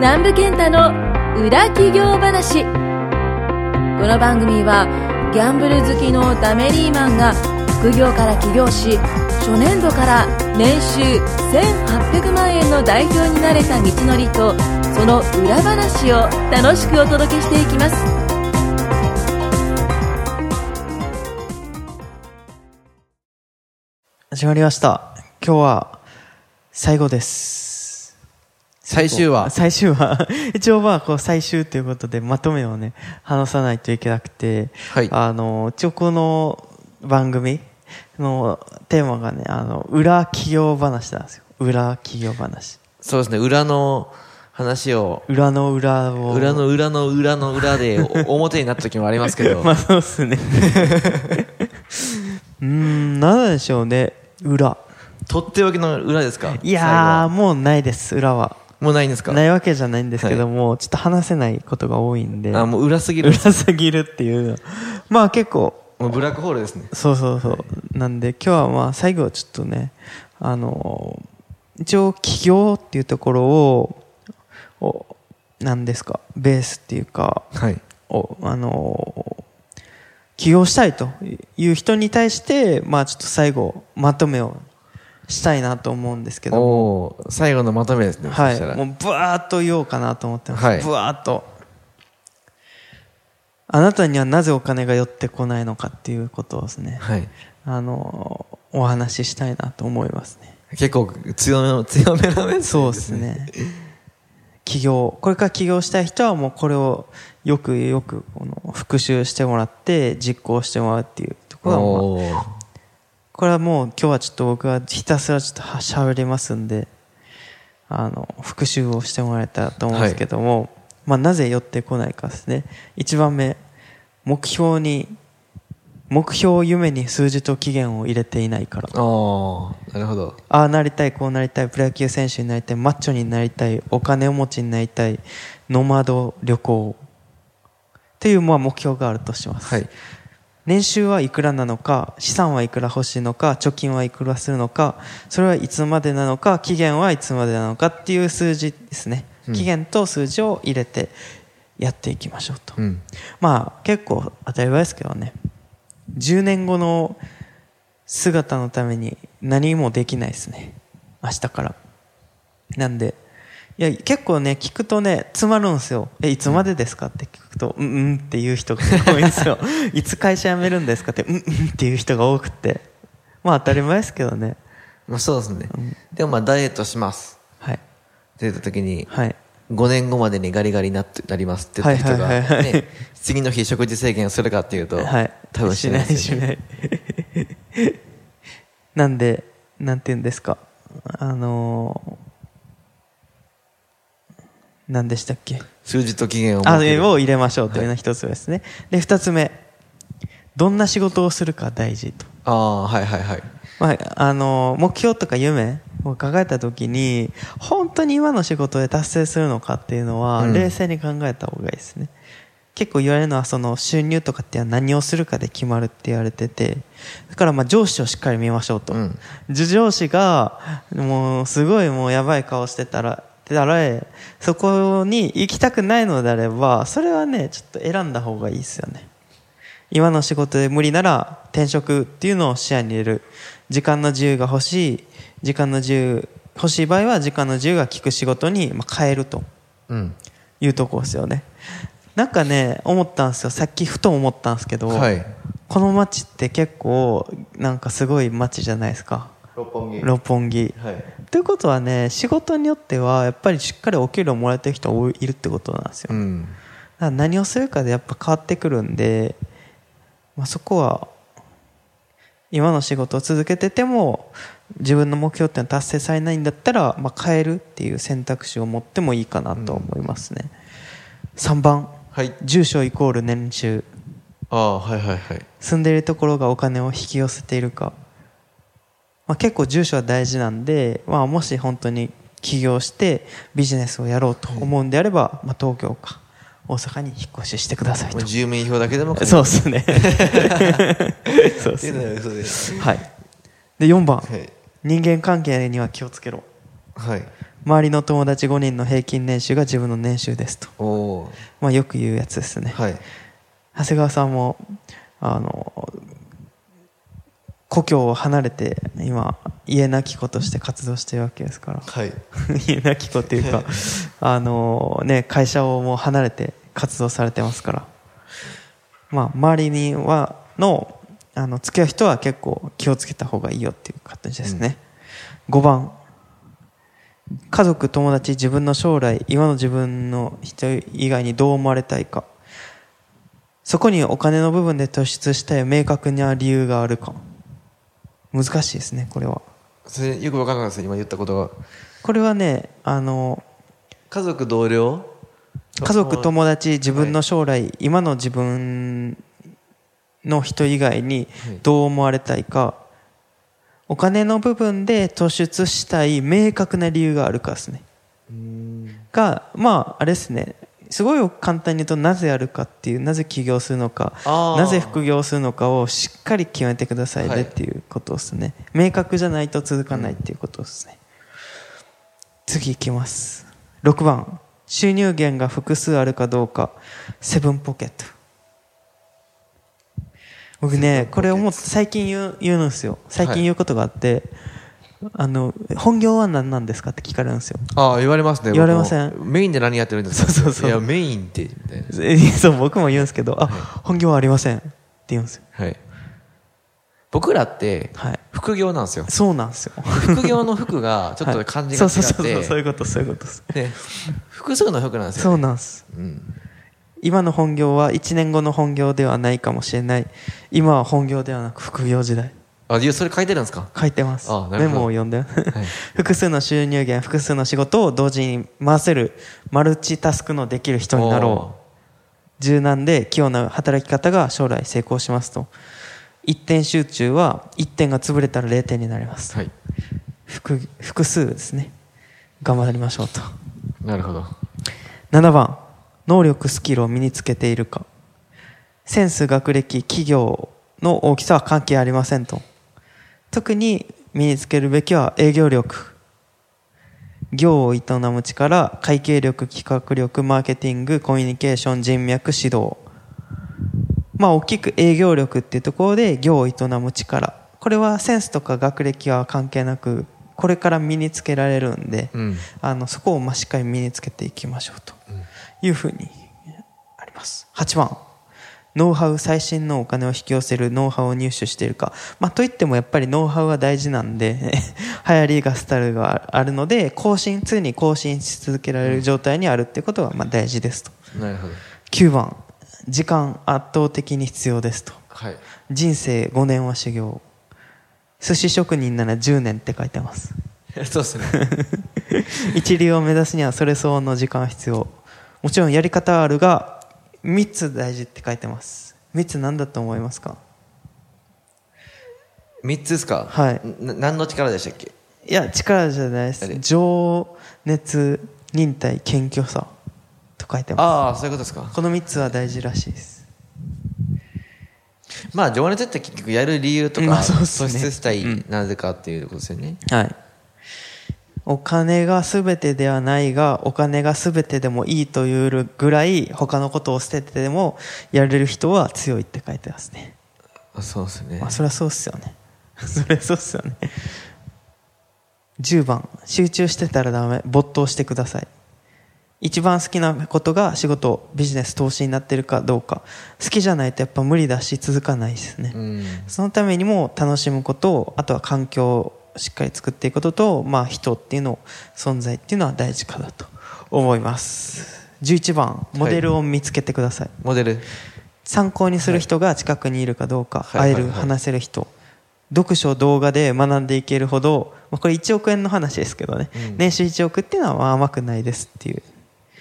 南部健太の裏企業話。この番組はギャンブル好きのダメリーマンが副業から起業し初年度から年収1800万円の代表になれた道のりとその裏話を楽しくお届けしていきます。始まりました。今日は最後です。最終話。最終話。一応まあこう最終ということでまとめをね話さないといけなくて、はい。あの一応この番組のテーマがねあの裏企業話なんですよ。裏企業話。そうですね、裏の話を、裏の裏を。裏の裏の裏の裏でお 表になった時もありますけど、まあそうっすね。うーん何なんでしょうね。裏。とっておきの裏ですか？いやーもうないです裏はもうないんですか？ないわけじゃないんですけども、ちょっと話せないことが多いんであ、もう裏すぎる。裏すぎるっていうまあ結構もうブラックホールですね。そうそうそう、なんで今日はまあ最後はちょっとねあの一応起業っていうところをお何ですか？ベースっていうかはい。おあの起業したいという人に対してまあちょっと最後まとめをしたいなと思うんですけども。最後のまとめですね。はい。もうブワーっと言おうかなと思ってます、はい。ブワーっと。あなたにはなぜお金が寄ってこないのかっていうことをですね。はい。あのお話ししたいなと思いますね。結構強めの、強めのメッセージそうです。ね。起業。これから起業したい人はもうこれをよくよくこの復習してもらって実行してもらうっていうところは、まあこれはもう今日はちょっと僕はひたすらちょっとはしゃべりますんであの復習をしてもらえたらと思うんですけども、まあ、なぜ寄ってこないかですね。1番目目標に目標夢に数字と期限を入れていないから。ああ、なるほど。ああなりたいこうなりたいプロ野球選手になりたいマッチョになりたいお金持ちになりたいノマド旅行。っていうまあ目標があるとします、はい。年収はいくらなのか資産はいくら欲しいのか貯金はいくらするのかそれはいつまでなのか期限はいつまでなのかっていう数字ですね、うん。期限と数字を入れてやっていきましょうと、うん。まあ結構当たり前ですけどね。10年後の姿のために何もできないですね。明日から。なんでいや結構ね聞くとね詰まるんですよえいつまでですか？って聞くとうんうんっていう人が多いんですよ いつ会社辞めるんですか？ってうんうんっていう人が多くて。まあ当たり前ですけどね。まあそうですね。でもまあダイエットします。はい。って言った時に、はい。5年後までにガリガリになってなりますって言った人が、はいはいはいはい。ね、次の日食事制限をするかっていうと、はい。多分しないね。しない。なんでなんて言うんですか。あのー、何でしたっけ？数字と期限をあを入れましょうというのが一つ目ですね、で二つ目。どんな仕事をするか大事と、ああ、はいはいはい。まあ、あの目標とか夢を考えた時に本当に今の仕事で達成するのかっていうのはうん。冷静に考えた方がいいですね、結構言われるのはその収入とかって何をするかで決まるって言われててだからまあ上司をしっかり見ましょうと、うん。上司がもうすごいもうやばい顔してたらたらそこに行きたくないのであればそれはねちょっと選んだ方がいいですよね。今の仕事で無理なら転職っていうのを視野に入れる。時間の自由が欲しい時間の自由欲しい場合は時間の自由が利く仕事にまあ変えるとうん。いうところですよね。なんかね思ったんですよ。さっきふと思ったんですけど、はい。この街って結構なんかすごい街じゃないですか。六本木。六本木。はい。ということはね仕事によってはやっぱりしっかりお給料もらえてる人多いいるってことなんですよ、うん。だから何をするかでやっぱ変わってくるんで、まあ、そこは今の仕事を続けてても自分の目標ってのは達成されないんだったら、まあ、変えるっていう選択肢を持ってもいいかなと思いますね、3番はい。住所イコール年収ああ、はいはいはい。住んでいるところがお金を引き寄せているか、まあ、結構住所は大事なんで、まあ、もし本当に起業してビジネスをやろうと思うんであれば、まあ、東京か大阪に引っ越ししてくださいと。住民票だけでもそうですね。そうですね。はい。で4番、はい。人間関係には気をつけろ。はい。周りの友達5人の平均年収が自分の年収ですと。まあよく言うやつですね。はい。長谷川さんも、あの、故郷を離れて、今、家なき子として活動してるわけですから。はい 家なき子っていうか、あのね、会社をもう離れて活動されてますから。まあ、周りには、の、あの、付き合う人は結構気をつけた方がいいよっていう形ですね。5番。家族、友達、自分の将来、今の自分の人以外にどう思われたいか。そこにお金の部分で突出したい明確な理由があるか。難しいですね、これは。それよくわかんないです今言ったことがこれはね、あの、家族同僚？家族、友達、自分の将来、今の自分の人以外にはいどう思われたいか、お金の部分で突出したい明確な理由があるかですね。が、まあ、あれですね。すごい簡単に言うと、なぜやるかっていう、なぜ起業するのか、なぜ副業するのかをしっかり決めてくださいはいねっていうことですね。明確じゃないと続かないっていうことですね。次いきます。6番。収入源が複数あるかどうか。セブンポケット。僕ね、これ思って最近言う言うんですよ。最近言うことがあって、あの、本業は何なんですかって聞かれるんですよ。ああ言われますね言われません？メインで何やってるんですか？そうそうそういやメインってみたいな えそう、僕も言うんですけど、あ、本業はありませんって言うんですよ。はい僕らってはい。副業なんですよそうなんですよ。副業の服がちょっと漢字が違はいそうそうそうそう、いうこと、そういうことです。ね複数の服なんですそよねうなんです。うん今の本業は1年後の本業ではないかもしれない。今は本業ではなく副業時代。あいやそれ書いてるんですか？書いてますあ。なるほどメモを読んで。はい 複数の収入源、複数の仕事を同時に回せるマルチタスクのできる人になろう。柔軟で器用な働き方が将来成功しますと。一点集中は一点が潰れたら0点になります。はい複複数ですね。頑張りましょうと。なるほど7番、能力、スキルを身につけているか。センス、学歴、企業の大きさは関係ありませんと。特に身につけるべきは営業力。業を営む力、会計力、企画力、マーケティング、コミュニケーション、人脈、指導。まあ大きく営業力っていうところで業を営む力。これはセンスとか学歴は関係なく、これから身につけられるんで、うんあのそこをまあしっかり身につけていきましょうというふうにあります8番ノウハウ最新のお金を引き寄せるノウハウを入手しているか、まあ、といってもやっぱりノウハウは大事なんで 流行りがスタイルがあるので更新常に更新し続けられる状態にあるっていうことがまあ大事ですと。なるほど。9番時間圧倒的に必要ですと。はい。人生5年は修行。寿司職人なら10年って書いてます。そうですね。一流を目指すにはそれ相応の時間が必要。もちろんやり方はあるが3つ大事って書いてます。3つ何だと思いますか？三つですか？はい。な何の力でしたっけ？いや力じゃないです。情熱忍耐謙虚さと書いてまああそういうことですか。すこの3つは大事らしいです。まあ情熱って結局やる理由とかまあそうね。突出したい、うん。なぜかっていうことですよね。はいお金が全てではないがお金が全てでもいいというぐらい他のことを捨ててでもやれる人は強いって書いてますねあそうですねまあ、そりゃそうっすよね。そりゃそうっすよね。10番、集中してたらダメ。没頭してください。一番好きなことが仕事、ビジネス、投資になってるかどうか。好きじゃないとやっぱ無理だし続かないですね。うんそのためにも楽しむことを、あとは環境をしっかり作っていくことと、まあ人っていうのを、存在っていうのは大事かだと思います。11番、モデルを見つけてください。モデル。参考にする人が近くにいるかどうか、会える、はい。はい。はい話せる人。読書動画で学んでいけるほど、まあ、これ1億円の話ですけどね、うん。年収1億っていうのはまあ甘くないですっていう、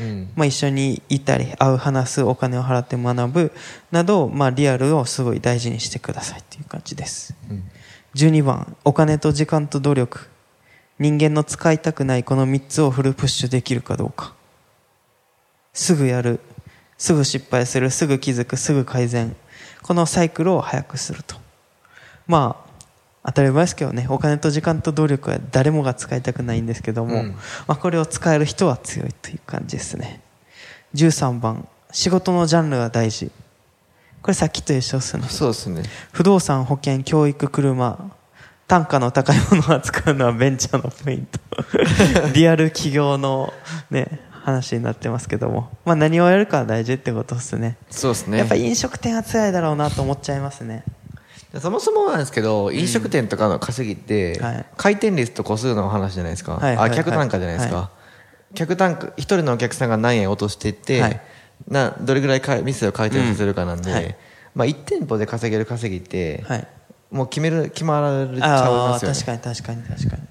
うん。まあ、一緒にいたり会う話すお金を払って学ぶなど、まあ、リアルをすごい大事にしてくださいっていう感じです。うん12番お金と時間と努力。人間の使いたくないこの3つをフルプッシュできるかどうか。すぐやる。すぐ失敗する。すぐ気づく。すぐ改善。このサイクルを早くすると。まあ当たり前ですけどね、お金と時間と努力は誰もが使いたくないんですけども、うん。まあ、これを使える人は強いという感じですね。13番、仕事のジャンルは大事。これさっきと一緒ですね。そうですね。不動産、保険、教育、車、単価の高いものを扱うのはベンチャーのポイント。リアル企業のね、話になってますけども。まあ何をやるかは大事ってことですね。そうですね。やっぱ飲食店は辛いだろうなと思っちゃいますね。そもそもなんですけど、飲食店とかの稼ぎって、はい回転率と個数の話じゃないですか。はいあ、客単価じゃないですか。は客単価、一人のお客さんが何円落としていって、はいな、どれぐらいか店を回転させるかなんで、うんはいまあ1店舗で稼げる稼ぎって、はい。もう決める、決まっちゃいああますよね。確かに確かに確かに。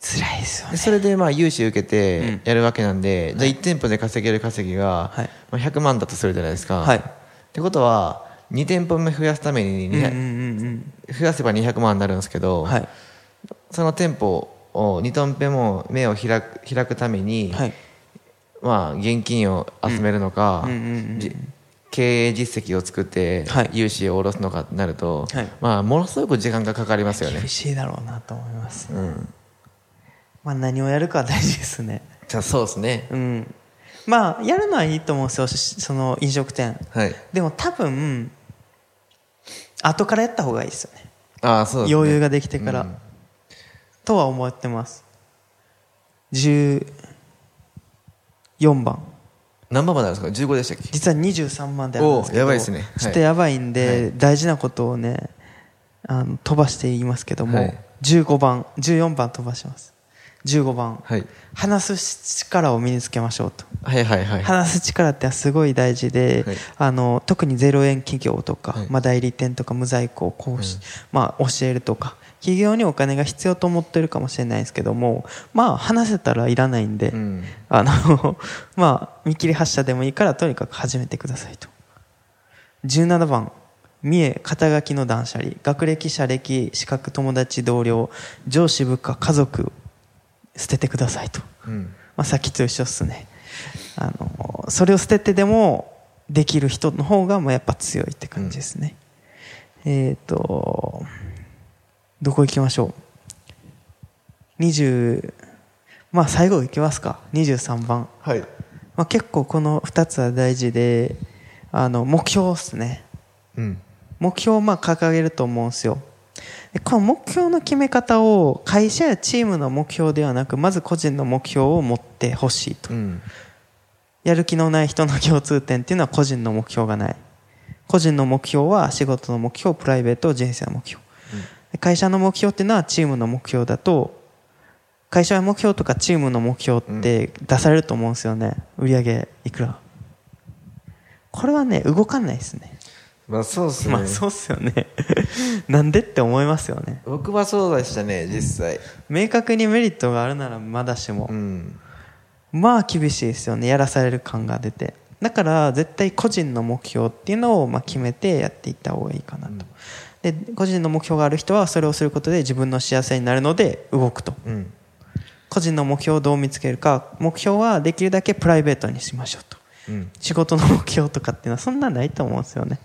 辛いですよね。でそれでまあ融資受けうてんやるわけなんで、じゃあ1店舗で稼げる稼ぎが、はいまあ、100万だとするじゃないですか。はいってことは、2店舗目増やすために200、うんうんうん増やせば200万になるんですけど、うん。はい。その店舗を2店舗も目を開く開くために、はい。まあ、現金を集めるのか、うんうんうん経営実績を作ってはい融資を下ろすのかってなると、はいまあ、ものすごく時間がかかりますよね厳。しいだろうなと思います。うん、まあ何をやるかは大事ですね。じゃあそうですね。うん。まあ、やるのはいいと思うんですよ、しその飲食店。はい。でも多分、後からやった方がいいですよね。ああ、そうですね。余裕ができてから。うんとは思ってます。14番。何番まであるんですか ?15 でしたっけ？実は23番であるんですけどやばいですね。はい。ちょっとやばいんで、はい。大事なことをねあの飛ばして言いますけども、はい。15番14番飛ばします15番、はい。話す力を身につけましょうと、はいはいはい。話す力ってすごい大事で、はいあの特にゼロ円企業とか、はいまあ、代理店とか無在庫をこうし、まあ、教えるとか企業にお金が必要と思ってるかもしれないですけどもまあ話せたらいらないんで、うん。あの、まあ、見切り発車でもいいから、とにかく始めてくださいと。17番、三重、肩書きの断捨離、学歴、社歴、資格、友達、同僚、上司、部下、家族、捨ててくださいと。うん。まあ、さっきと一緒っすね。あの、それを捨ててでも、できる人の方が、まあ、やっぱ強いって感じですね。えっ、と、どこ行きましょう？20、まあ、最後行きますか。23番。はい。まあ、結構この2つは大事で、あの、目標ですね。うん。目標をまあ掲げると思うんですよ。でこの目標の決め方を会社やチームの目標ではなく、まず個人の目標を持ってほしいとう。ん。やる気のない人の共通点っていうのは個人の目標がない。個人の目標は仕事の目標、プライベート、人生の目標。で会社の目標っていうのはチームの目標だと、会社の目標とかチームの目標って出されると思うんですよね。売上いくら。これはね、動かないですね。まあそうですね。まあそうっすよね。なんでって思いますよね。僕はそうでしたね、実際。明確にメリットがあるならまだしもう。ん。まあ厳しいですよね。やらされる感が出て。だから絶対個人の目標っていうのをまあ決めてやっていった方がいいかなと。で、個人の目標がある人はそれをすることで自分の幸せになるので動くと。うん。個人の目標をどう見つけるか、目標はできるだけプライベートにしましょうと。うん。仕事の目標とかっていうのはそんなないと思うんですよね。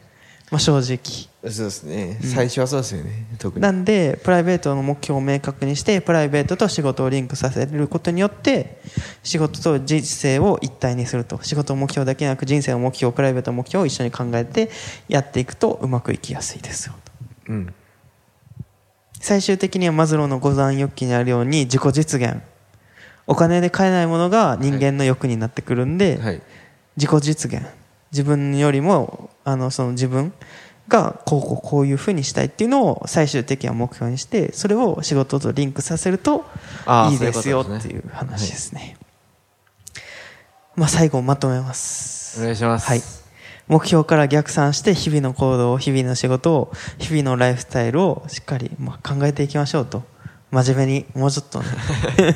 まあ正直。そうですね。最初はそうですよね、特に。なんで、プライベートの目標を明確にして、プライベートと仕事をリンクさせることによって、仕事と人生を一体にすると。仕事の目標だけでなく、人生の目標、プライベートの目標を一緒に考えてやっていくとうまくいきやすいですよ。うん。最終的にはマズローの五段欲求にあるように自己実現。お金で買えないものが人間の欲になってくるんで、はい。自己実現自分よりもあのその自分がこうこうこういうふうにしたいっていうのを最終的には目標にしてそれを仕事とリンクさせるといいですよっていう話ですね。まあ最後まとめます。お願いします。はい。目標から逆算して日々の行動を日々の仕事を日々のライフスタイルをしっかりまあ考えていきましょうと。真面目にもうちょっとね。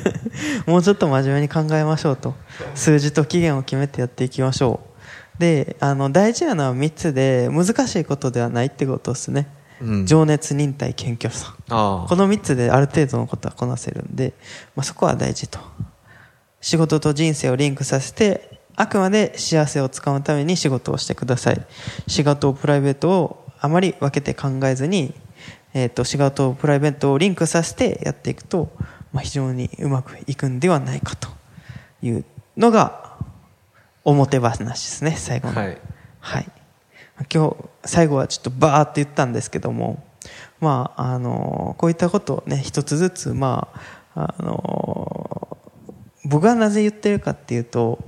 もうちょっと真面目に考えましょうと。数字と期限を決めてやっていきましょうであの大事なのは3つで難しいことではないってことですね、うん。情熱忍耐謙虚さ。あこの3つである程度のことはこなせるんで、まあ、そこは大事と。仕事と人生をリンクさせてあくまで幸せをつかむために仕事をしてください。仕事とプライベートをあまり分けて考えずにえっ、と、仕事、プライベートをリンクさせてやっていくと、まあ、非常にうまくいくんではないかというのが、表話ですね、最後の。はい。はい。今日、最後はちょっとバーって言ったんですけども、まあ、あの、こういったことをね、一つずつ、まあ、あの、僕がなぜ言ってるかっていうと、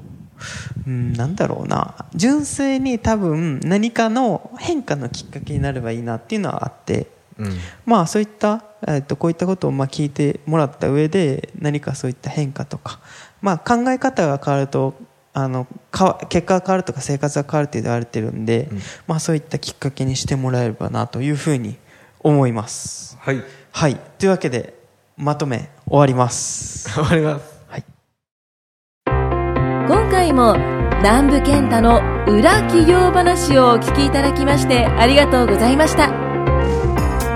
うん、なんだろうな、純粋に多分何かの変化のきっかけになればいいなっていうのはあって、うん。まあそういった、えっとこういったことをまあ聞いてもらった上で何かそういった変化とか、まあ考え方が変わると、あの、かわ結果が変わるとか生活が変わるって言われてるんで、うんまあそういったきっかけにしてもらえればなというふうに思います。はい。はい。というわけで、まとめ終わります。終わります。はい。今回も南部健太の裏企業話をお聞きいただきましてありがとうございました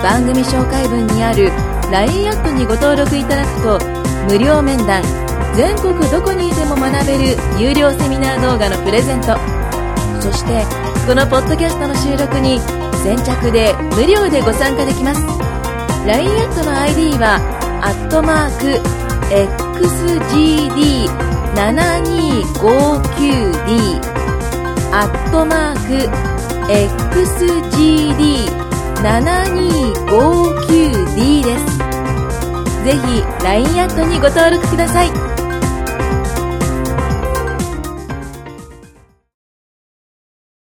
番組紹介文にある LINE アットにご登録いただくと無料面談。全国どこにいても学べる有料セミナー動画のプレゼント。そしてこのポッドキャストの収録に先着で無料でご参加できます。LINE アットの ID はアットマーク XGD7259D アットマーク XGD7259D です。ぜひ LINE アットにご登録ください。